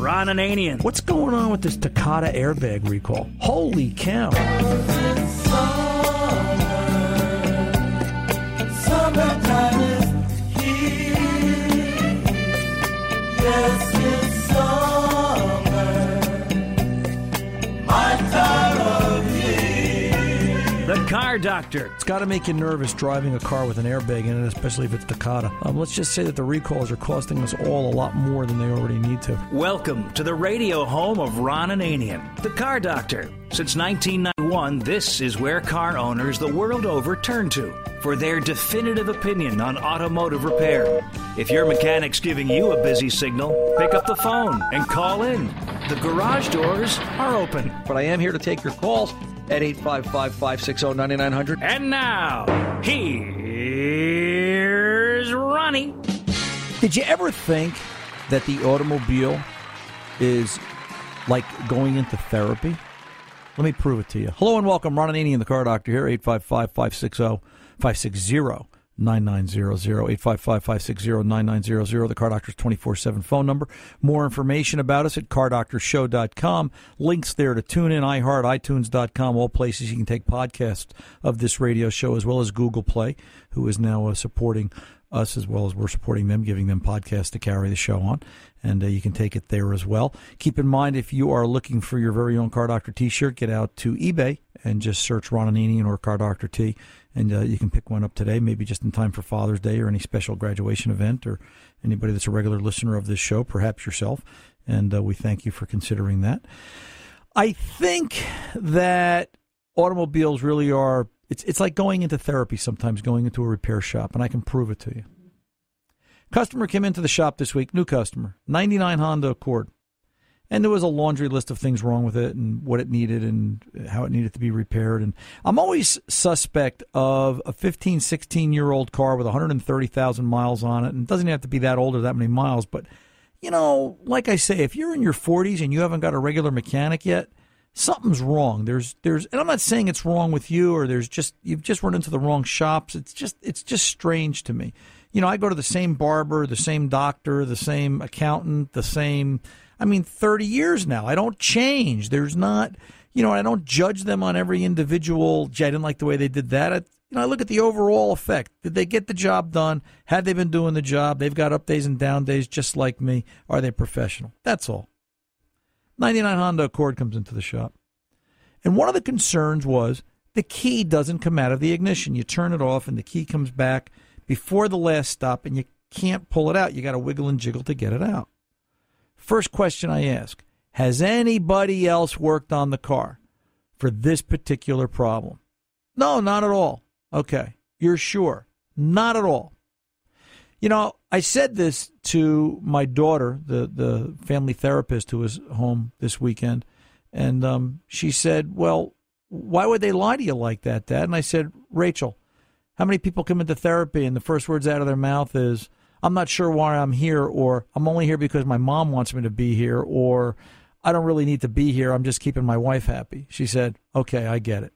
Ron Ananian. What's going on with this Takata airbag recall? Holy cow. Car Doctor. It's got to make you nervous driving a car with an airbag in it, especially if it's Takata. Um, let's just say that the recalls are costing us all a lot more than they already need to. Welcome to the radio home of Ron Ananian, the Car Doctor. Since 1991, this is where car owners the world over turn to for their definitive opinion on automotive repair. If your mechanic's giving you a busy signal, pick up the phone and call in. The garage doors are open. But I am here to take your calls at 855 560 9900. And now, here's Ronnie. Did you ever think that the automobile is like going into therapy? Let me prove it to you. Hello and welcome. Ron Ananian, the car doctor here, 855 560 560 9900 855 560 9900 the car doctor's 24-7 phone number. More information about us at cardoctorshow.com links there to tune in iheart itunes.com all places you can take podcasts of this radio show as well as google play who is now uh, supporting us as well as we're supporting them, giving them podcasts to carry the show on. And uh, you can take it there as well. Keep in mind, if you are looking for your very own Car Doctor t shirt, get out to eBay and just search Ron Ananian or Car Doctor T. And uh, you can pick one up today, maybe just in time for Father's Day or any special graduation event or anybody that's a regular listener of this show, perhaps yourself. And uh, we thank you for considering that. I think that automobiles really are it's it's like going into therapy sometimes, going into a repair shop, and I can prove it to you. Customer came into the shop this week, new customer, 99 Honda Accord. And there was a laundry list of things wrong with it and what it needed and how it needed to be repaired. And I'm always suspect of a 15, 16 year old car with 130,000 miles on it. And it doesn't have to be that old or that many miles. But, you know, like I say, if you're in your 40s and you haven't got a regular mechanic yet, something's wrong. There's there's and I'm not saying it's wrong with you or there's just you've just run into the wrong shops. It's just it's just strange to me. You know, I go to the same barber, the same doctor, the same accountant, the same I mean 30 years now. I don't change. There's not you know, I don't judge them on every individual. Gee, I didn't like the way they did that. I, you know, I look at the overall effect. Did they get the job done? Had they been doing the job? They've got up days and down days just like me. Are they professional? That's all. 99 Honda Accord comes into the shop. And one of the concerns was the key doesn't come out of the ignition. You turn it off and the key comes back before the last stop and you can't pull it out. You got to wiggle and jiggle to get it out. First question I ask Has anybody else worked on the car for this particular problem? No, not at all. Okay. You're sure? Not at all. You know, I said this to my daughter, the the family therapist who was home this weekend, and um, she said, "Well, why would they lie to you like that, Dad?" And I said, "Rachel, how many people come into therapy and the first words out of their mouth is, "I'm not sure why I'm here," or "I'm only here because my mom wants me to be here," or "I don't really need to be here. I'm just keeping my wife happy." She said, "Okay, I get it."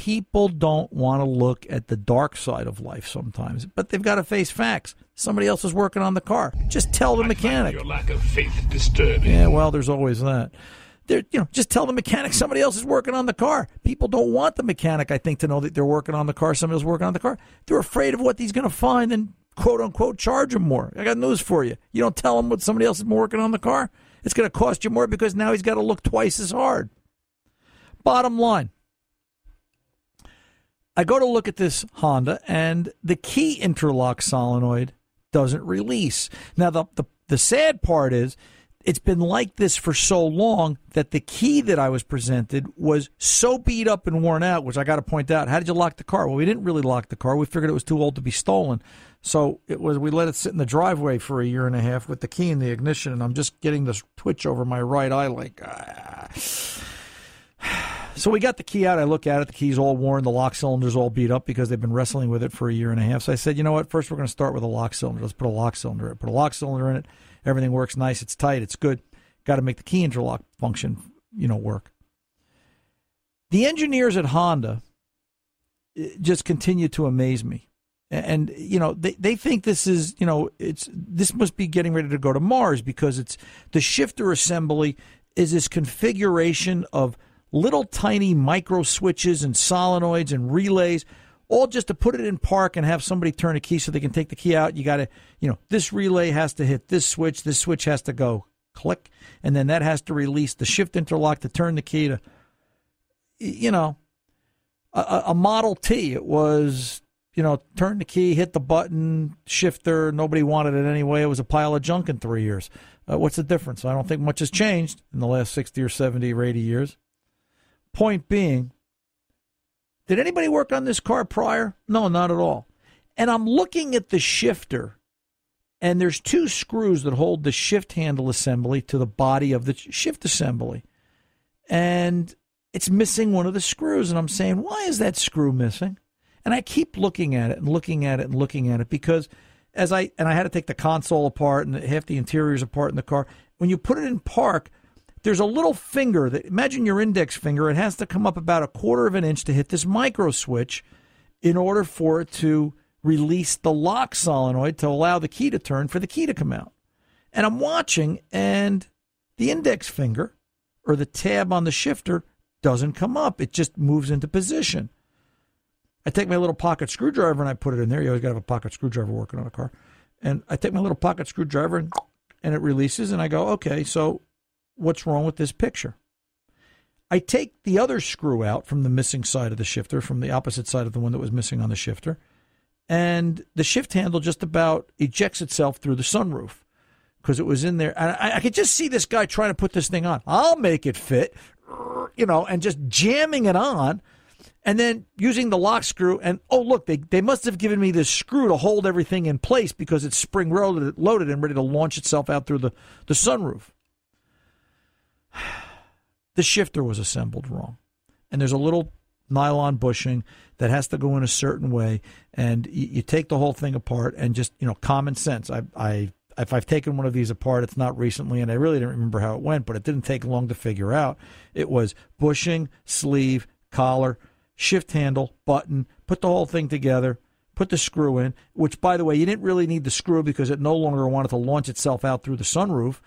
People don't want to look at the dark side of life sometimes, but they've got to face facts. Somebody else is working on the car. Just tell the I mechanic. Your lack of faith disturbing. Yeah, well, there's always that. They're, you know, just tell the mechanic somebody else is working on the car. People don't want the mechanic, I think, to know that they're working on the car. Somebody else working on the car. They're afraid of what he's going to find and quote unquote charge him more. I got news for you. You don't tell him what somebody else is working on the car. It's going to cost you more because now he's got to look twice as hard. Bottom line. I go to look at this Honda, and the key interlock solenoid doesn't release. Now, the, the, the sad part is it's been like this for so long that the key that I was presented was so beat up and worn out, which I got to point out. How did you lock the car? Well, we didn't really lock the car. We figured it was too old to be stolen. So it was we let it sit in the driveway for a year and a half with the key in the ignition, and I'm just getting this twitch over my right eye like ah. So we got the key out. I look at it. The key's all worn. The lock cylinder's all beat up because they've been wrestling with it for a year and a half. So I said, you know what? First, we're going to start with a lock cylinder. Let's put a lock cylinder in it. Put a lock cylinder in it. Everything works nice. It's tight. It's good. Got to make the key interlock function, you know, work. The engineers at Honda eh, just continue to amaze me. and you know they, they think this is you know it's this must be getting ready to go to Mars because it's the shifter assembly is this configuration of little tiny micro switches and solenoids and relays all just to put it in park and have somebody turn a key so they can take the key out you got to you know this relay has to hit this switch this switch has to go click and then that has to release the shift interlock to turn the key to you know a, a model t it was you know, turn the key, hit the button, shifter. Nobody wanted it anyway. It was a pile of junk in three years. Uh, what's the difference? I don't think much has changed in the last 60 or 70 or 80 years. Point being, did anybody work on this car prior? No, not at all. And I'm looking at the shifter, and there's two screws that hold the shift handle assembly to the body of the shift assembly. And it's missing one of the screws. And I'm saying, why is that screw missing? And I keep looking at it and looking at it and looking at it because as I and I had to take the console apart and half the interiors apart in the car. When you put it in park, there's a little finger that imagine your index finger. It has to come up about a quarter of an inch to hit this micro switch in order for it to release the lock solenoid to allow the key to turn for the key to come out. And I'm watching, and the index finger or the tab on the shifter doesn't come up. It just moves into position. I take my little pocket screwdriver and I put it in there. You always got to have a pocket screwdriver working on a car. And I take my little pocket screwdriver and, and it releases, and I go, okay, so what's wrong with this picture? I take the other screw out from the missing side of the shifter, from the opposite side of the one that was missing on the shifter, and the shift handle just about ejects itself through the sunroof because it was in there. And I, I could just see this guy trying to put this thing on. I'll make it fit, you know, and just jamming it on and then using the lock screw and oh look they, they must have given me this screw to hold everything in place because it's spring loaded, loaded and ready to launch itself out through the, the sunroof the shifter was assembled wrong and there's a little nylon bushing that has to go in a certain way and you, you take the whole thing apart and just you know common sense I, I if I've taken one of these apart, it's not recently, and I really didn't remember how it went, but it didn't take long to figure out. It was bushing, sleeve, collar, shift handle, button, put the whole thing together, put the screw in, which, by the way, you didn't really need the screw because it no longer wanted to launch itself out through the sunroof.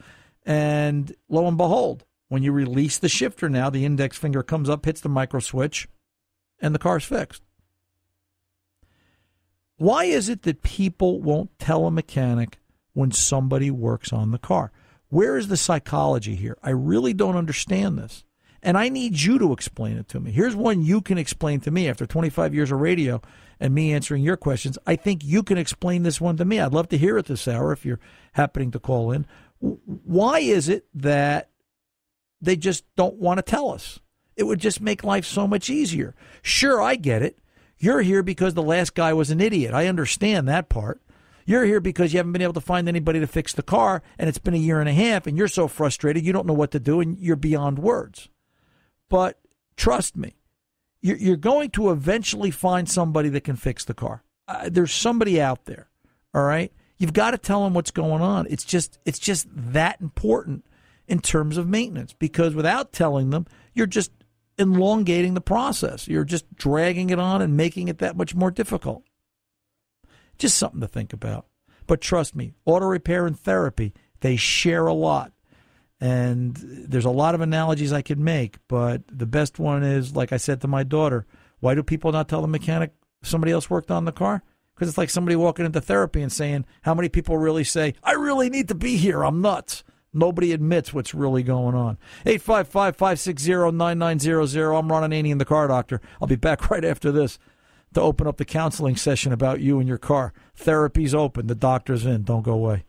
And lo and behold, when you release the shifter now, the index finger comes up, hits the micro switch, and the car's fixed. Why is it that people won't tell a mechanic when somebody works on the car? Where is the psychology here? I really don't understand this. And I need you to explain it to me. Here's one you can explain to me after 25 years of radio and me answering your questions. I think you can explain this one to me. I'd love to hear it this hour if you're happening to call in. Why is it that they just don't want to tell us? It would just make life so much easier. Sure, I get it. You're here because the last guy was an idiot. I understand that part. You're here because you haven't been able to find anybody to fix the car, and it's been a year and a half, and you're so frustrated you don't know what to do, and you're beyond words. But trust me, you're going to eventually find somebody that can fix the car. Uh, there's somebody out there. All right, you've got to tell them what's going on. It's just it's just that important in terms of maintenance because without telling them, you're just elongating the process. You're just dragging it on and making it that much more difficult. Just something to think about. But trust me, auto repair and therapy, they share a lot. And there's a lot of analogies I could make, but the best one is, like I said to my daughter, why do people not tell the mechanic somebody else worked on the car? Because it's like somebody walking into therapy and saying, How many people really say, I really need to be here? I'm nuts. Nobody admits what's really going on. 855 560 9900. I'm Ron Ananian, the car doctor. I'll be back right after this to open up the counseling session about you and your car. Therapy's open. The doctor's in. Don't go away.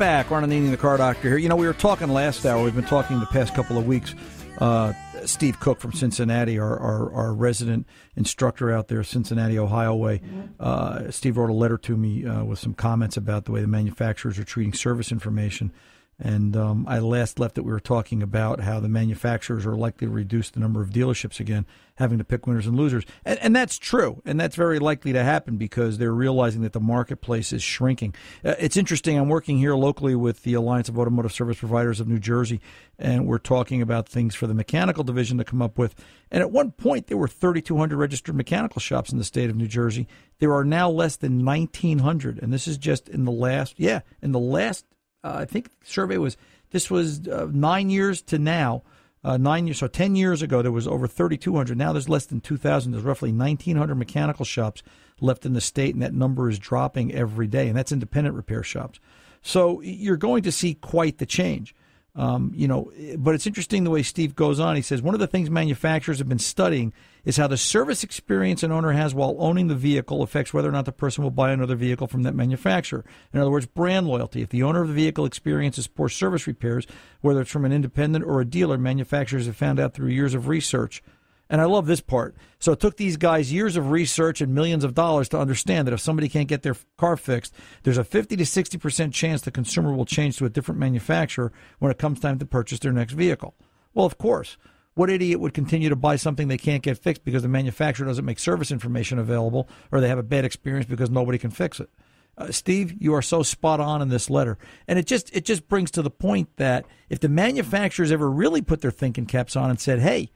Back. Ron Ananian, the car doctor here. You know, we were talking last hour. We've been talking the past couple of weeks uh, Steve Cook from Cincinnati, our, our, our, resident instructor out there, Cincinnati, Ohio way. Uh, Steve wrote a letter to me uh, with some comments about the way the manufacturers are treating service information. And um, I last left that we were talking about how the manufacturers are likely to reduce the number of dealerships again, having to pick winners and losers. And, and that's true. And that's very likely to happen because they're realizing that the marketplace is shrinking. Uh, it's interesting. I'm working here locally with the Alliance of Automotive Service Providers of New Jersey, and we're talking about things for the mechanical division to come up with. And at one point, there were 3,200 registered mechanical shops in the state of New Jersey. There are now less than 1,900. And this is just in the last, yeah, in the last uh, I think the survey was this was uh, nine years to now. Uh, nine years, so 10 years ago, there was over 3,200. Now there's less than 2,000. There's roughly 1,900 mechanical shops left in the state, and that number is dropping every day, and that's independent repair shops. So you're going to see quite the change. Um, you know, but it's interesting the way Steve goes on. He says one of the things manufacturers have been studying is how the service experience an owner has while owning the vehicle affects whether or not the person will buy another vehicle from that manufacturer. In other words, brand loyalty. If the owner of the vehicle experiences poor service repairs, whether it's from an independent or a dealer, manufacturers have found out through years of research and I love this part. So it took these guys years of research and millions of dollars to understand that if somebody can't get their car fixed, there's a 50 to 60% chance the consumer will change to a different manufacturer when it comes time to purchase their next vehicle. Well, of course. What idiot would continue to buy something they can't get fixed because the manufacturer doesn't make service information available or they have a bad experience because nobody can fix it? Uh, Steve, you are so spot on in this letter, and it just it just brings to the point that if the manufacturers ever really put their thinking caps on and said, "Hey,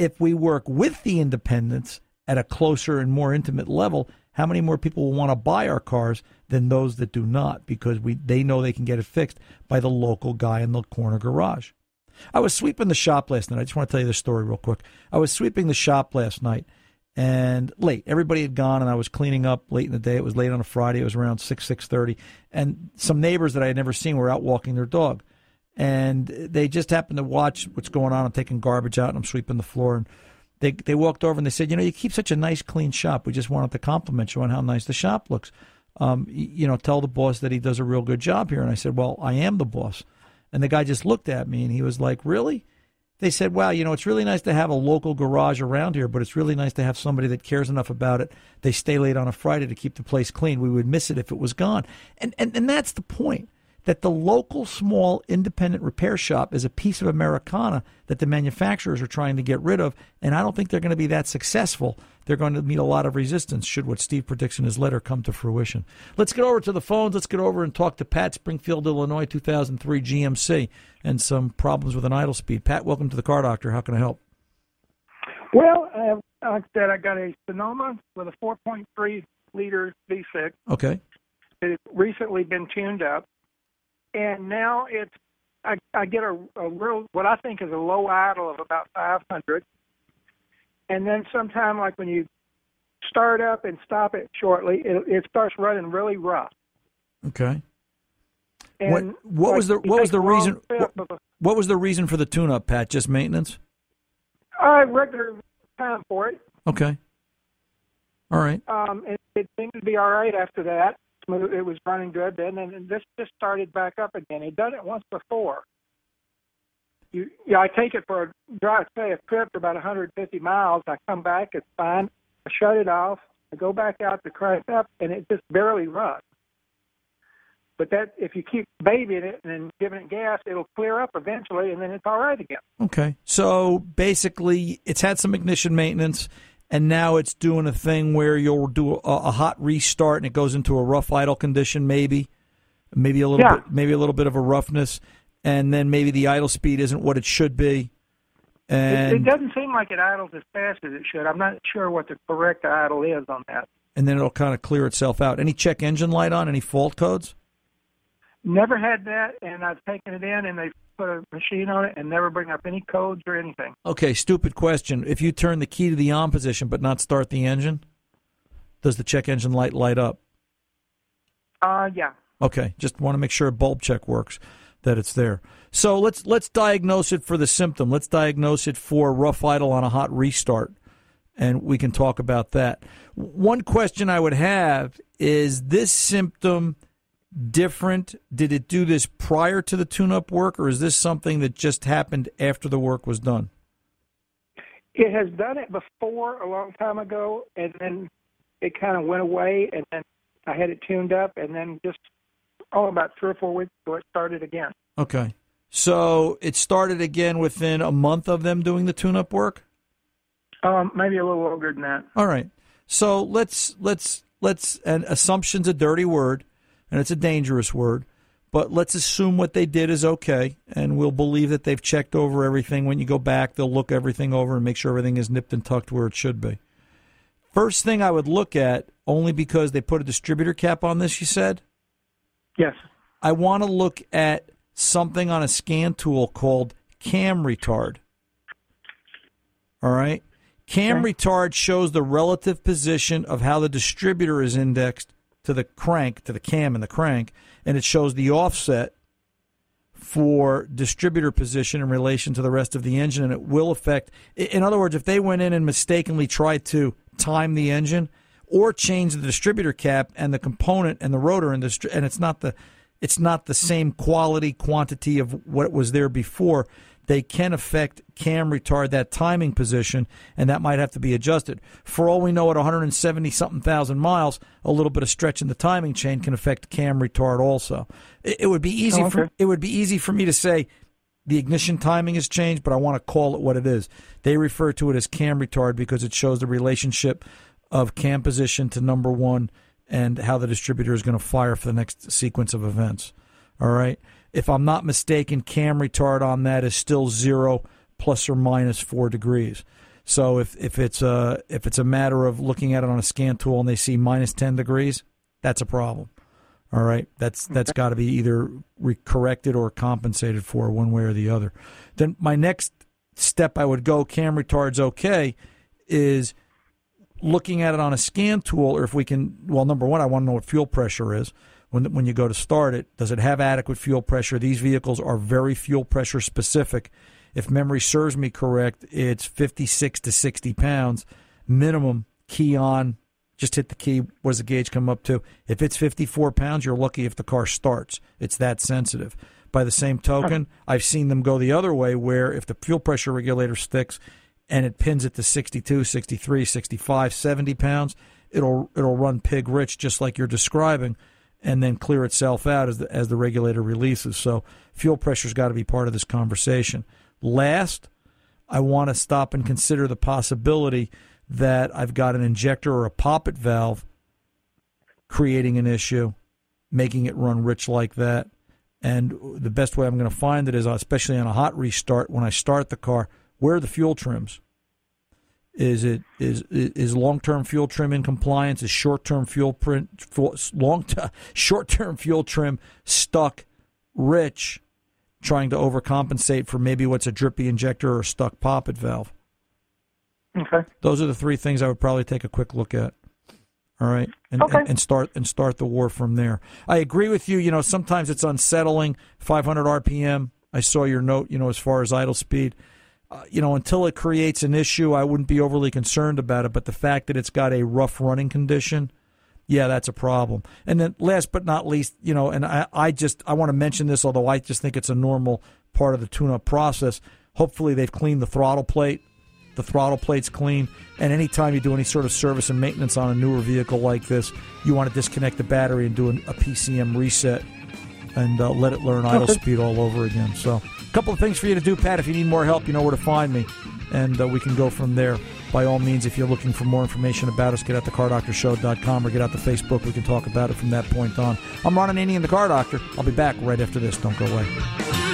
if we work with the independents at a closer and more intimate level, how many more people will want to buy our cars than those that do not because we they know they can get it fixed by the local guy in the corner garage. I was sweeping the shop last night. I just want to tell you this story real quick. I was sweeping the shop last night and late. Everybody had gone and I was cleaning up late in the day. It was late on a Friday. It was around 6 6:30 and some neighbors that I had never seen were out walking their dog and they just happened to watch what's going on. I'm taking garbage out and I'm sweeping the floor, and they they walked over and they said, you know, you keep such a nice, clean shop. We just wanted to compliment you on how nice the shop looks. Um, you know, tell the boss that he does a real good job here. And I said, well, I am the boss. And the guy just looked at me and he was like, really? They said, wow, you know, it's really nice to have a local garage around here, but it's really nice to have somebody that cares enough about it. They stay late on a Friday to keep the place clean. We would miss it if it was gone. And, and, and that's the point that the local small independent repair shop is a piece of Americana that the manufacturers are trying to get rid of. And I don't think they're going to be that successful. They're going to meet a lot of resistance should what Steve predicts in his letter come to fruition. Let's get over to the phones. Let's get over and talk to Pat, Springfield, Illinois, 2003 GMC, and some problems with an idle speed. Pat, welcome to the Car Doctor. How can I help? Well, uh, like I said, I got a Sonoma with a 4.3 liter V6. Okay. It's recently been tuned up and now it's I, I get a, a real what I think is a low idle of about 500, and then sometime like when you start up and stop it shortly, it, it starts running really rough. Okay. And what what like was the what was the reason what, what, was the reason for the tune up, Pat? Just maintenance? Uh, regular time for it. Okay. All right. Um, it, it seemed to be all right after that It was running good then, and this just started back up again. He'd done it once before. You, yeah, I take it for a drive, say a trip for about 150 miles. I come back, it's fine. I shut it off. I go back out to crank up, and it just barely runs. But that, if you keep babying it and giving it gas, it'll clear up eventually, and then it's all right again. Okay, so basically, it's had some ignition maintenance and now it's doing a thing where you'll do a, a, hot restart and it goes into a rough idle condition, maybe, maybe a little yeah. bit, maybe a little bit of a roughness, and then maybe the idle speed isn't what it should be. And it, it doesn't seem like it idles as fast as it should. I'm not sure what the correct idle is on that. And then it'll kind of clear itself out. Any check engine light on? Any fault codes? Never had that, and I've taken it in, and they've put a machine on it and never bring up any codes or anything. Okay, stupid question. If you turn the key to the on position but not start the engine, does the check engine light light up? Uh, yeah. Okay, just want to make sure bulb check works, that it's there. So let's let's diagnose it for the symptom. Let's diagnose it for rough idle on a hot restart, and we can talk about that. One question I would have is this symptom different? Did it do this prior to the tune up work, or is this something that just happened after the work was done? It has done it before a long time ago, and then it kind of went away, and then I had it tuned up, and then just oh, about three or four weeks ago, it started again. Okay. So it started again within a month of them doing the tune-up work. Um, maybe a little longer than that. All right. So let's let's let's and assumption's a dirty word, and it's a dangerous word. But let's assume what they did is okay, and we'll believe that they've checked over everything. When you go back, they'll look everything over and make sure everything is nipped and tucked where it should be. First thing I would look at, only because they put a distributor cap on this, you said? Yes. I want to look at something on a scan tool called cam retard. All right? Cam Okay. retard shows the relative position of how the distributor is indexed to the crank, to the cam and the crank, and it shows the offset for distributor position in relation to the rest of the engine, and it will affect. In other words, if they went in and mistakenly tried to time the engine or change the distributor cap and the component and the rotor and the and it's not the it's not the same quality quantity of what was there before they can affect cam retard that timing position and that might have to be adjusted for all we know at 170 something thousand miles a little bit of stretch in the timing chain can affect cam retard also it, it would be easy Oh, for it would be easy for me to say the ignition timing has changed, but I want to call it what it is. They refer to it as cam retard because it shows the relationship of cam position to number one and how the distributor is going to fire for the next sequence of events. All right. If I'm not mistaken, cam retard on that is still zero plus or minus four degrees. So if, if it's a if it's a matter of looking at it on a scan tool and they see minus ten degrees, that's a problem. All right, that's that's got to be either re- corrected or compensated for one way or the other. Then my next step I would go cam retard's okay is looking at it on a scan tool or if we can well number one I want to know what fuel pressure is when when you go to start it does it have adequate fuel pressure these vehicles are very fuel pressure specific if memory serves me correct it's 56 to 60 pounds minimum key on just hit the key. What does the gauge come up to? If it's 54 pounds, you're lucky if the car starts. It's that sensitive. By the same token, I've seen them go the other way where if the fuel pressure regulator sticks and it pins it to 62, 63, 65, 70 pounds, it'll it'll run pig rich just like you're describing and then clear itself out as the, as the regulator releases. So fuel pressure's got to be part of this conversation. Last, I want to stop and consider the possibility that I've got an injector or a poppet valve creating an issue, making it run rich like that. And the best way I'm going to find it is, especially on a hot restart, when I start the car, where are the fuel trims? Is it is is long term fuel trim in compliance? Is short term fuel print long short term fuel trim stuck rich, trying to overcompensate for maybe what's a drippy injector or a stuck poppet valve? Okay. Those are the three things I would probably take a quick look at. All right, and, Okay. and, and start and start the war from there. I agree with you. You know, sometimes it's unsettling. 500 RPM. I saw your note. You know, as far as idle speed. Uh, you know, until it creates an issue, I wouldn't be overly concerned about it. But the fact that it's got a rough running condition, yeah, that's a problem. And then last but not least, you know, and I, I just I want to mention this, although I just think it's a normal part of the tune-up process. Hopefully, they've cleaned the throttle plate. The throttle plate's clean, and anytime you do any sort of service and maintenance on a newer vehicle like this, you want to disconnect the battery and do an, a PCM reset and uh, let it learn idle Okay. speed all over again. So, a couple of things for you to do, Pat. If you need more help, you know where to find me, and uh, we can go from there. By all means, if you're looking for more information about us, get out to cardoctorshow.com or get out to Facebook. We can talk about it from that point on. I'm Ron Ananian, the Car Doctor. I'll be back right after this. Don't go away.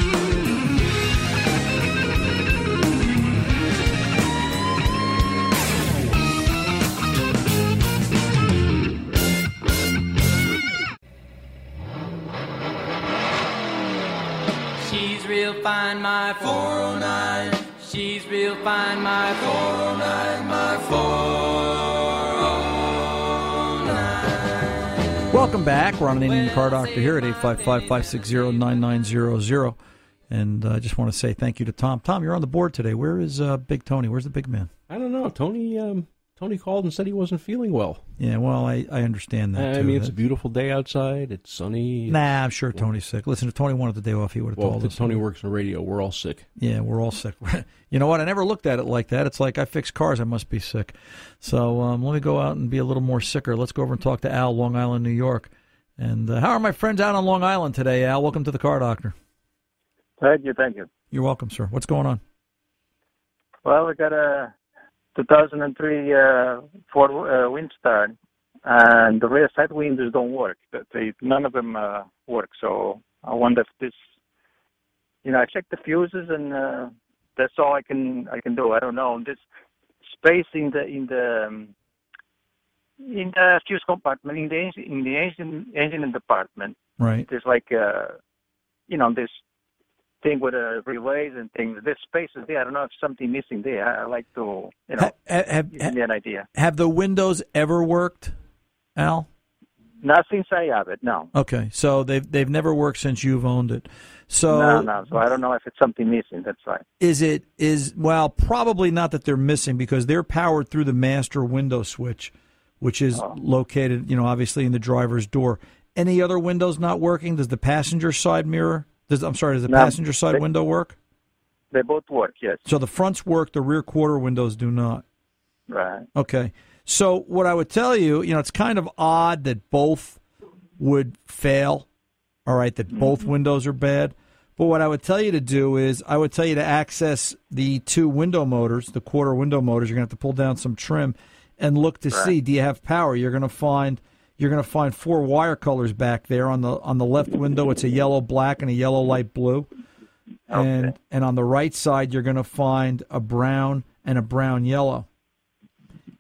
Fine, my 409. She's real fine, my 409, my 409. Welcome back. Ron Ananian, the Car Doctor here at 855-560-9900. And uh, I just want to say thank you to Tom. Tom, you're on the board today. Where is uh, Big Tony? Where's the big man? I don't know. Tony um, Tony called and said he wasn't feeling well. Yeah, well, I, I understand that. I too. mean, it's a beautiful day outside. It's sunny. Nah, I'm sure Tony's sick. Listen, if Tony wanted the day off, he would have well, told if us. Tony works in radio. We're all sick. Yeah, we're all sick. you know what? I never looked at it like that. It's like I fix cars. I must be sick. So um, let me go out and be a little more sicker. Let's go over and talk to Al, Long Island, New York. And uh, how are my friends out on Long Island today, Al? Welcome to the Car Doctor. Thank you, thank you. You're welcome, sir. What's going on? Well, we got a 2003 uh, Ford uh, Windstar, and the rear side windows don't work. That They, none of them uh, work. So I wonder if this, you know, I checked the fuses, and uh, that's all I can I can do. I don't know this space in the in the um, in the fuse compartment in the engine, in the engine engine department. Right. There's like uh, you know this thing with uh, relays and things. There's spaces there. I don't know if something missing there. I, I like to you know Ha- ha- have, give me an idea. have the windows ever worked, Al? Not since I have it. No. Okay, so they've they've never worked since you've owned it. So no, no. So I don't know if it's something missing. That's right. is it is well probably not that they're missing because they're powered through the master window switch, which is Oh. located you know obviously in the driver's door. Any other windows not working? Does the passenger side mirror? Does I'm sorry, does the No, passenger side they- window work? They both work. Yes. So the fronts work, the rear quarter windows do not. Right. Okay. So what I would tell you, you know, it's kind of odd that both would fail. All right, that both mm-hmm. windows are bad. But what I would tell you to do is I would tell you to access the two window motors, the quarter window motors. You're going to have to pull down some trim and look to see do you have power. You're going to find you're going to find four wire colors back there on the on the left window. It's a yellow black and a yellow light blue. And and on the right side you're going to find a brown and a brown yellow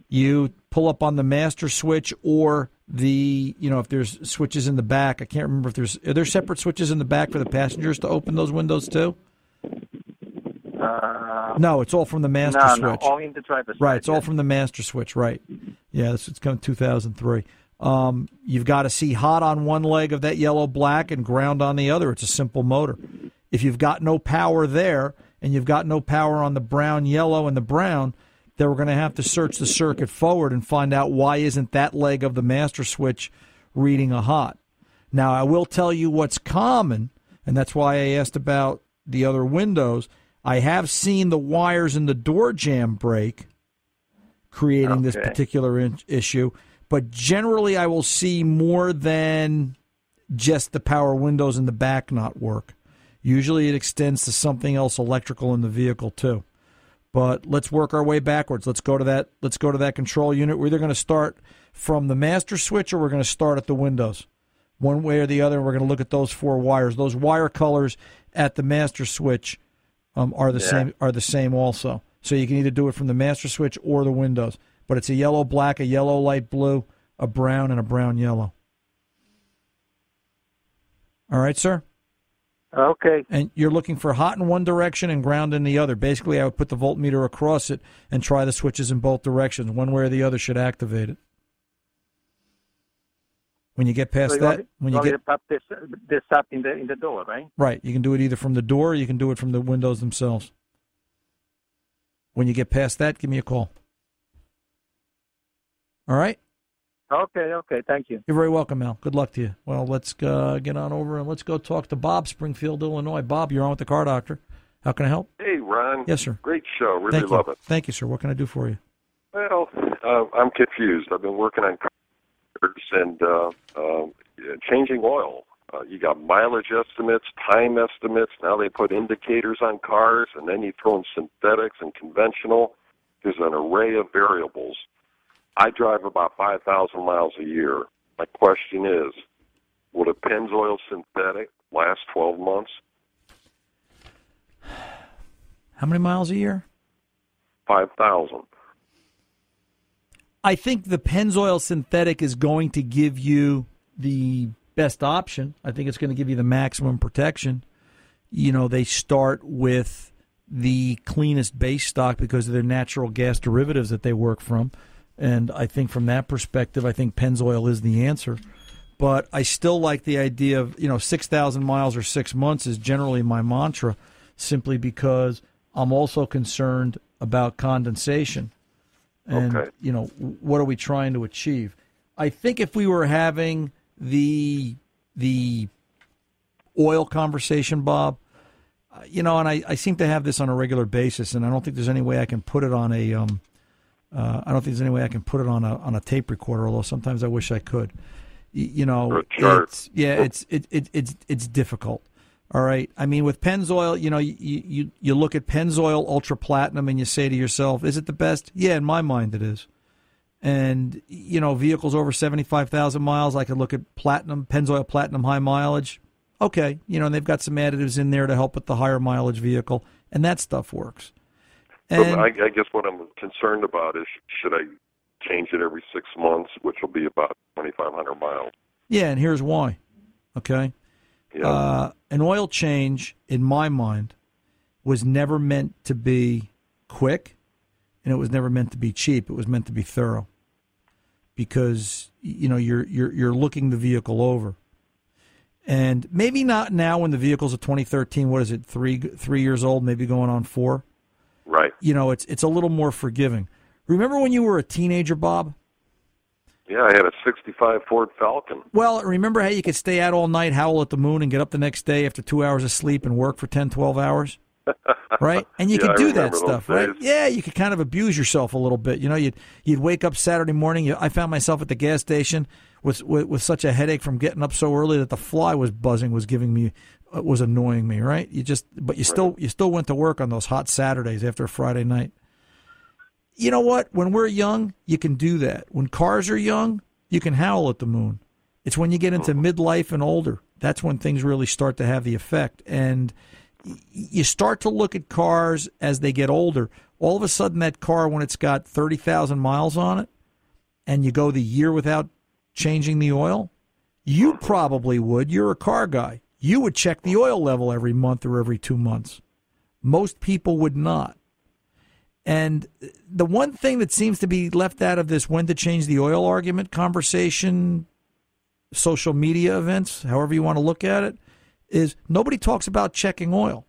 you pull up on the master switch or the you know if there's switches in the back i can't remember if there's are there separate switches in the back for the passengers to open those windows too Uh, no it's all from the master no, switch no. All in the driver's right it's all from the master switch right yeah this is coming 2003 um, you've got to see hot on one leg of that yellow black and ground on the other. It's a simple motor. If you've got no power there and you've got no power on the brown yellow and the brown then we're going to have to search the circuit forward and find out why isn't that leg of the master switch reading a hot. Now i will tell you what's common and that's why i asked about the other windows. I have seen the wires in the door jamb break creating this particular in- issue but generally i will see more than just the power windows in the back not work usually it extends to something else electrical in the vehicle too but let's work our way backwards. Let's go to that. Let's go to that control unit. We're either going to start from the master switch or we're going to start at the windows, one way or the other. We're going to look at those four wires. Those wire colors at the master switch um, are the Yeah. same. Are the same also. So you can either do it from the master switch or the windows. But it's a yellow black, a yellow light blue, a brown, and a brown yellow. All right, sir. Okay. and you're looking for hot in one direction and ground in the other. Basically, I would put the voltmeter across it and try the switches in both directions. One way or the other should activate it. When you get past So you that, when you you get pop this this up in the in the door, right? right, you can do it either from the door or you can do it from the windows themselves. When you get past that, give me a call. All right. Okay. Okay. Thank you. You're very welcome, Al. Good luck to you. Well, let's uh, get on over and let's go talk to Bob, Springfield, Illinois. Bob, you're on with the car doctor. How can I help? Hey, Ron. Yes, sir. Great show. Really Thank love you. it. Thank you, sir. What can I do for you? Well, uh, I'm confused. I've been working on cars and uh, uh, changing oil. Uh, you got mileage estimates, time estimates. Now they put indicators on cars, and then you throw in synthetics and conventional. There's an array of variables. I drive about 5,000 miles a year. My question is, would a Pennzoil synthetic last 12 months? How many miles a year? 5,000. I think the Pennzoil synthetic is going to give you the best option. I think it's going to give you the maximum protection. You know, they start with the cleanest base stock because of their natural gas derivatives that they work from. And I think from that perspective, I think Pennzoil is the answer. But I still like the idea of, you know, 6,000 miles or six months is generally my mantra simply because I'm also concerned about condensation and Okay. you know what are we trying to achieve. I think if we were having the the oil conversation, Bob, uh, you know, and I, I seem to have this on a regular basis, and I don't think there's any way I can put it on a um, uh, I don't think there's any way I can put it on a on a tape recorder. Although sometimes I wish I could. Y- you know, Or a chart. it's yeah, it's it, it it's it's difficult. All right. I mean, with Pennzoil, you know, you, you you look at Pennzoil Ultra Platinum and you say to yourself, is it the best? Yeah, in my mind, it is. And you know, vehicles over seventy five thousand miles, I could look at Platinum Pennzoil Platinum High Mileage. Okay, you know, and they've got some additives in there to help with the higher mileage vehicle, and that stuff works. And I, I guess what I'm concerned about is should I change it every six months, which will be about 2,500 miles. yeah, and here's why. Okay. Yeah. Uh, an oil change, in my mind, was never meant to be quick, and it was never meant to be cheap. It was meant to be thorough, because you know you're you're you're looking the vehicle over, and maybe not now when the vehicle's a 2013. What is it? Three three years old, maybe going on four. Right. You know, it's it's a little more forgiving. Remember when you were a teenager, Bob? Yeah, I had a 65 Ford Falcon. Well, remember how you could stay out all night, howl at the moon, and get up the next day after two hours of sleep and work for 10, 12 hours? Right? And you Yeah, could do that stuff, right? days. Yeah, you could kind of abuse yourself a little bit. You know, you'd you'd wake up Saturday morning. You, I found myself at the gas station with, with with such a headache from getting up so early that the fly was buzzing, was giving me, Uh, was annoying me. Right? You just, but you still you still went to work on those hot Saturdays after a Friday night. You know what? When we're young, you can do that. When cars are young, you can howl at the moon. It's when you get into uh-huh. midlife and older that's when things really start to have the effect. And you start to look at cars as they get older. All of a sudden, that car, when it's got 30,000 miles on it, and you go the year without changing the oil, you uh-huh. probably would. You're a car guy. You would check the oil level every month or every two months. Most people would not. And the one thing that seems to be left out of this when to change the oil argument conversation, social media events, however you want to look at it, is nobody talks about checking oil.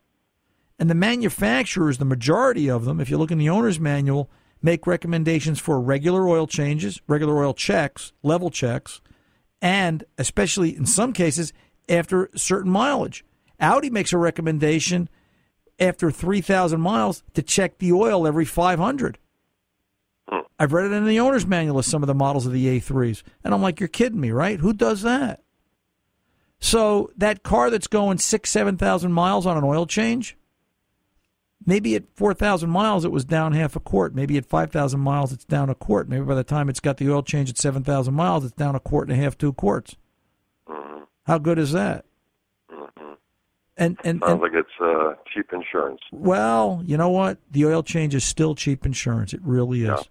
And the manufacturers, the majority of them, if you look in the owner's manual, make recommendations for regular oil changes, regular oil checks, level checks, and especially in some cases after certain mileage. Audi makes a recommendation after 3,000 miles to check the oil every 500. Hmm. I've read it in the owner's manual of some of the models of the A3s. And I'm like, you're kidding me, right? Who does that? So that car that's going six, 7,000 miles on an oil change, maybe at 4,000 miles it was down half a quart. Maybe at 5,000 miles it's down a quart. Maybe by the time it's got the oil change at 7,000 miles, it's down a quart and a half, two quarts. How good is that? And, and, Sounds and like it's uh, cheap insurance. well, you know what? The oil change is still cheap insurance. It really is. Yeah.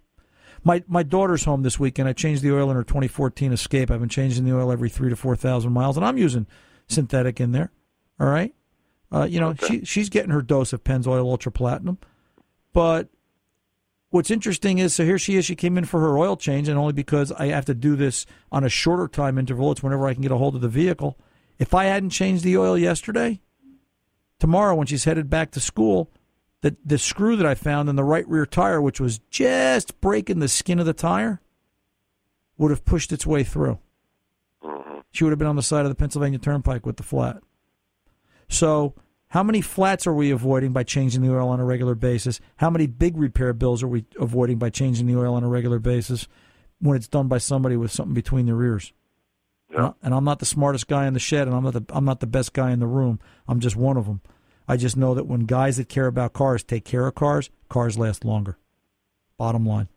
My my daughter's home this weekend. I changed the oil in her 2014 Escape. I've been changing the oil every three to four thousand miles, and I'm using synthetic in there. All right, uh, you know she she's getting her dose of Pennzoil Ultra Platinum. But what's interesting is, so here she is. She came in for her oil change, and only because I have to do this on a shorter time interval, it's whenever I can get a hold of the vehicle. If I hadn't changed the oil yesterday, tomorrow when she's headed back to school, the the screw that I found in the right rear tire, which was just breaking the skin of the tire, would have pushed its way through. Mm-hmm. She would have been on the side of the Pennsylvania Turnpike with the flat. So, how many flats are we avoiding by changing the oil on a regular basis? How many big repair bills are we avoiding by changing the oil on a regular basis when it's done by somebody with something between their ears? Yeah. And I'm not the smartest guy in the shed, and I'm not the I'm not the best guy in the room. I'm just one of them. I just know that when guys that care about cars take care of cars, cars last longer. Bottom line.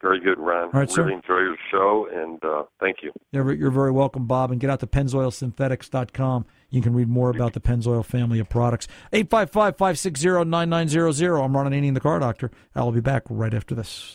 Very good, Ron. All right, sir. really enjoy your show, and uh, thank you. You're, you're very welcome, Bob. And get out to pennzoilsynthetics.com. You can read more about the Pennzoil family of products. 855 560 9900. I'm Ron Ananian, the car doctor. I'll be back right after this.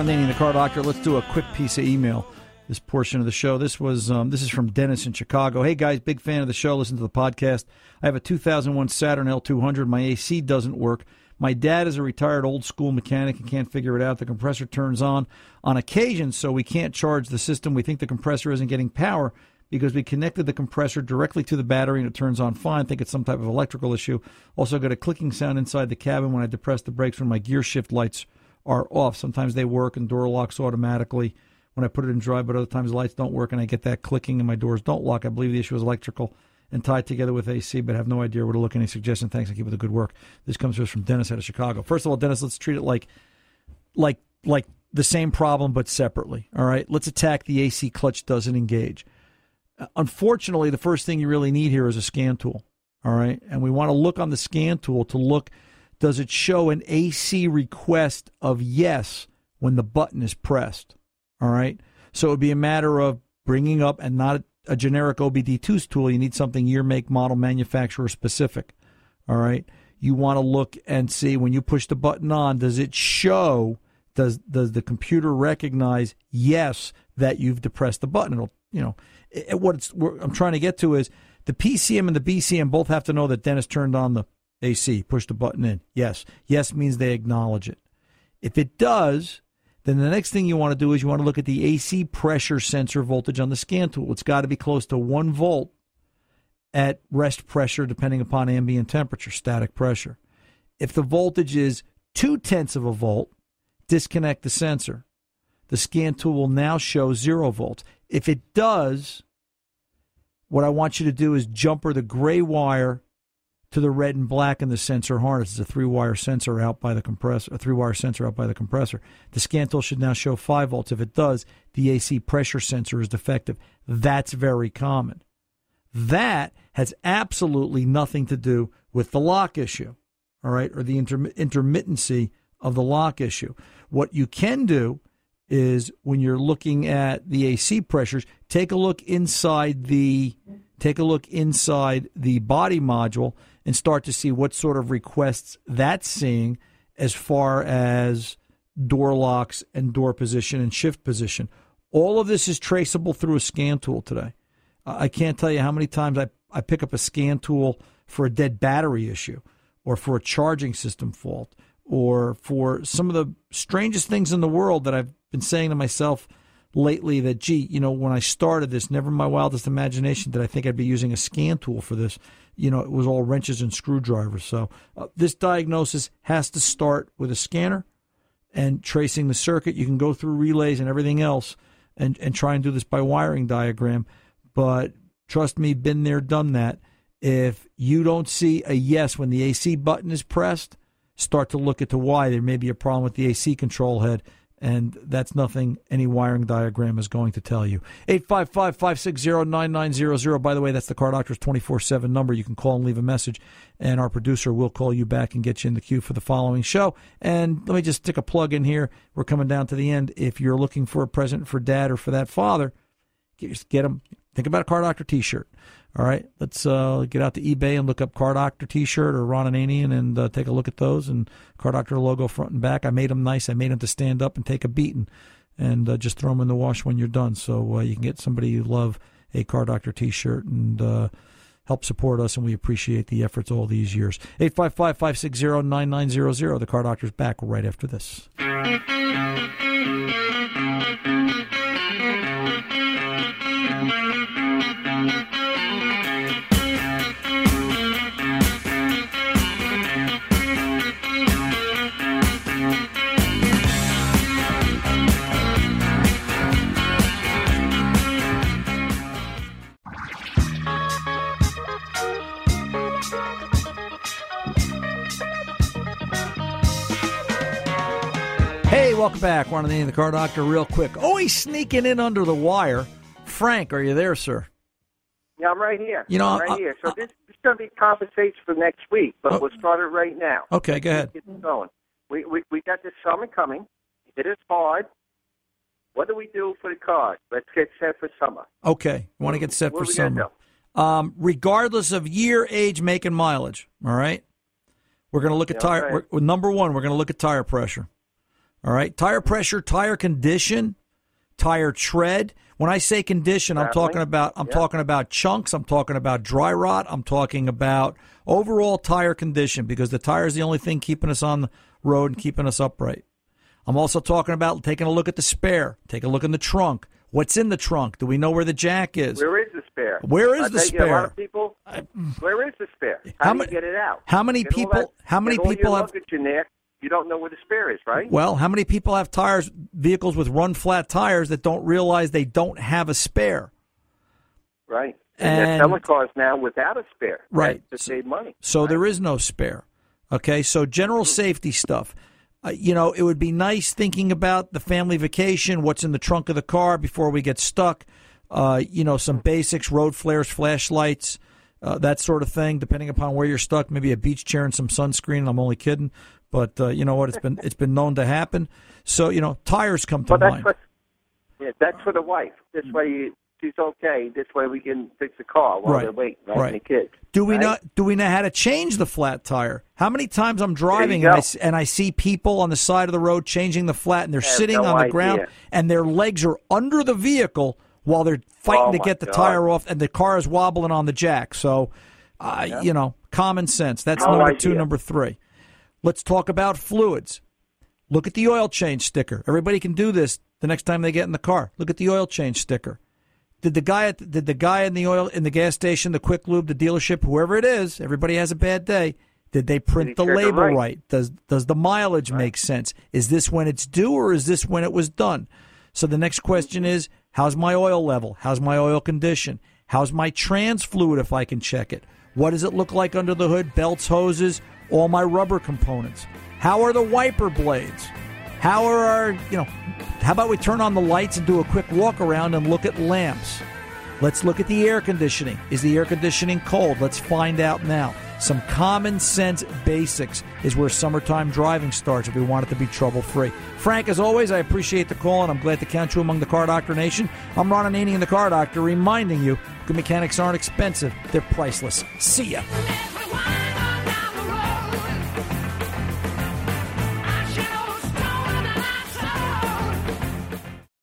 Ron the car doctor. Let's do a quick piece of email. This portion of the show. This was um, this is from Dennis in Chicago. Hey guys, big fan of the show. Listen to the podcast. I have a 2001 Saturn L200. My AC doesn't work. My dad is a retired old school mechanic and can't figure it out. The compressor turns on on occasion, so we can't charge the system. We think the compressor isn't getting power because we connected the compressor directly to the battery and it turns on fine. I think it's some type of electrical issue. Also got a clicking sound inside the cabin when I depress the brakes when my gear shift lights are off. Sometimes they work and door locks automatically when I put it in drive, but other times lights don't work and I get that clicking and my doors don't lock. I believe the issue is electrical and tied together with AC, but have no idea where to look. Any suggestion? Thanks. I keep up the good work. This comes to us from Dennis out of Chicago. First of all, Dennis, let's treat it like, like, like the same problem but separately. All right, let's attack the AC clutch doesn't engage. Unfortunately, the first thing you really need here is a scan tool. All right, and we want to look on the scan tool to look does it show an AC request of yes when the button is pressed. All right, so it would be a matter of bringing up and not a generic OBD2's tool. You need something year, make, model, manufacturer specific. All right. You want to look and see when you push the button on, does it show, does does the computer recognize yes that you've depressed the button? It'll, you know, it, what what I'm trying to get to is the PCM and the BCM both have to know that Dennis turned on the AC, Push the button in. Yes. Yes means they acknowledge it. If it does, then the next thing you want to do is you want to look at the AC pressure sensor voltage on the scan tool. It's got to be close to one volt at rest pressure, depending upon ambient temperature, static pressure. If the voltage is two tenths of a volt, disconnect the sensor. The scan tool will now show zero volts. If it does, what I want you to do is jumper the gray wire to the red and black in the sensor harness. It's a three wire sensor out by the compressor, a three wire sensor out by the compressor. The scan tool should now show five volts. If it does, the AC pressure sensor is defective. That's very common. That has absolutely nothing to do with the lock issue, all right, or the interm- intermittency of the lock issue. What you can do is when you're looking at the AC pressures, take a look inside the take a look inside the body module and start to see what sort of requests that's seeing as far as door locks and door position and shift position. All of this is traceable through a scan tool today. I can't tell you how many times I, I pick up a scan tool for a dead battery issue or for a charging system fault or for some of the strangest things in the world that I've been saying to myself lately that, gee, you know, when I started this, never in my wildest imagination did I think I'd be using a scan tool for this. You know, it was all wrenches and screwdrivers. So uh, this diagnosis has to start with a scanner and tracing the circuit. You can go through relays and everything else and, and try and do this by wiring diagram. But trust me, been there, done that. If you don't see a yes when the AC button is pressed, start to look into why there may be a problem with the AC control head. And that's nothing any wiring diagram is going to tell you. 855 560 9900. By the way, that's the Car Doctor's 24 7 number. You can call and leave a message, and our producer will call you back and get you in the queue for the following show. And let me just stick a plug in here. We're coming down to the end. If you're looking for a present for dad or for that father, get, get them. Think about a Car Doctor t shirt. All right, let's uh, get out to eBay and look up Car Doctor T-shirt or Ron Ananian and uh, take a look at those. And Car Doctor logo front and back. I made them nice. I made them to stand up and take a beating, and uh, just throw them in the wash when you're done. So uh, you can get somebody you love a Car Doctor T-shirt and uh, help support us. And we appreciate the efforts all these years. 855-560-9900. The Car Doctor's back right after this. Back. Ron Ananian, the Car Doctor, real quick. Always sneaking in under the wire. Frank, are you there, sir? Yeah, I'm right here. You know, I'm right I- here. So this, this is going to be conversations for next week, but Oh. we'll start it right now. Okay, go ahead. Get going. We, we we got this summer coming. It is hard. What do we do for the cars? Let's get set for summer. Okay, you want to get set What for summer. Um, regardless of year, age, make, and mileage. All right, we're going to look at Yeah, tire. number one, we're going to look at tire pressure. All right, tire pressure, tire condition, tire tread. When I say condition, I'm talking about I'm Yeah. talking about chunks. I'm talking about dry rot. I'm talking about overall tire condition because the tire is the only thing keeping us on the road and keeping us upright. I'm also talking about taking a look at the spare. Take a look in the trunk. What's in the trunk? Do we know where the jack is? Where is the spare? Where is I the tell you, A lot spare? of people. Where is the spare? How How, do you get it out? how many Get people- that- how many people have- luggage in there? You don't know where the spare is, right? Well, how many people have tires, vehicles with run flat tires that don't realize they don't have a spare? Right. And, And- they're selling cars now without a spare. Right. To save money. So there is no spare. Okay, so general safety stuff. Uh, you know, it would be nice thinking about the family vacation, what's in the trunk of the car before we get stuck. Uh, you know, some basics, road flares, flashlights, uh, that sort of thing. Depending upon where you're stuck, maybe a beach chair and some sunscreen. I'm only kidding, but uh, you know what? It's been it's been known to happen. So you know, tires come to Well, that's mind. what. Yeah, that's for the wife. This way, you, she's okay. This way, we can fix the car while Right. they're waiting, right? Right. The kids. Do we right? not? Do we know how to change the flat tire? How many times I'm driving and I, and I see people on the side of the road changing the flat, and they're sitting no on the idea. ground, and their legs are under the vehicle while they're fighting Oh, to get the God. tire off, and the car is wobbling on the jack. So, uh, you know, common sense. That's No number two. Number three. Let's talk about fluids. Look at the oil change sticker. Everybody can do this the next time they get in the car. Look at the oil change sticker. Did the guy at the, did the guy in the oil in the gas station, the quick lube, the dealership, whoever it is, everybody has a bad day. Did they print he the label right? right? Does does the mileage make sense? Is this when it's due or is this when it was done? So the next question is, how's my oil level? How's my oil condition? How's my trans fluid if I can check it? What does it look like under the hood? Belts, hoses, all my rubber components. How are the wiper blades? How are our, you know, how about we turn on the lights and do a quick walk around and look at lamps? Let's look at the air conditioning. Is the air conditioning cold? Let's find out now. Some common sense basics is where summertime driving starts if we want it to be trouble free. Frank, as always, I appreciate the call and I'm glad to count you among the Car Doctor Nation. I'm Ron Ananian, the Car Doctor, reminding you good mechanics aren't expensive, they're priceless. See ya.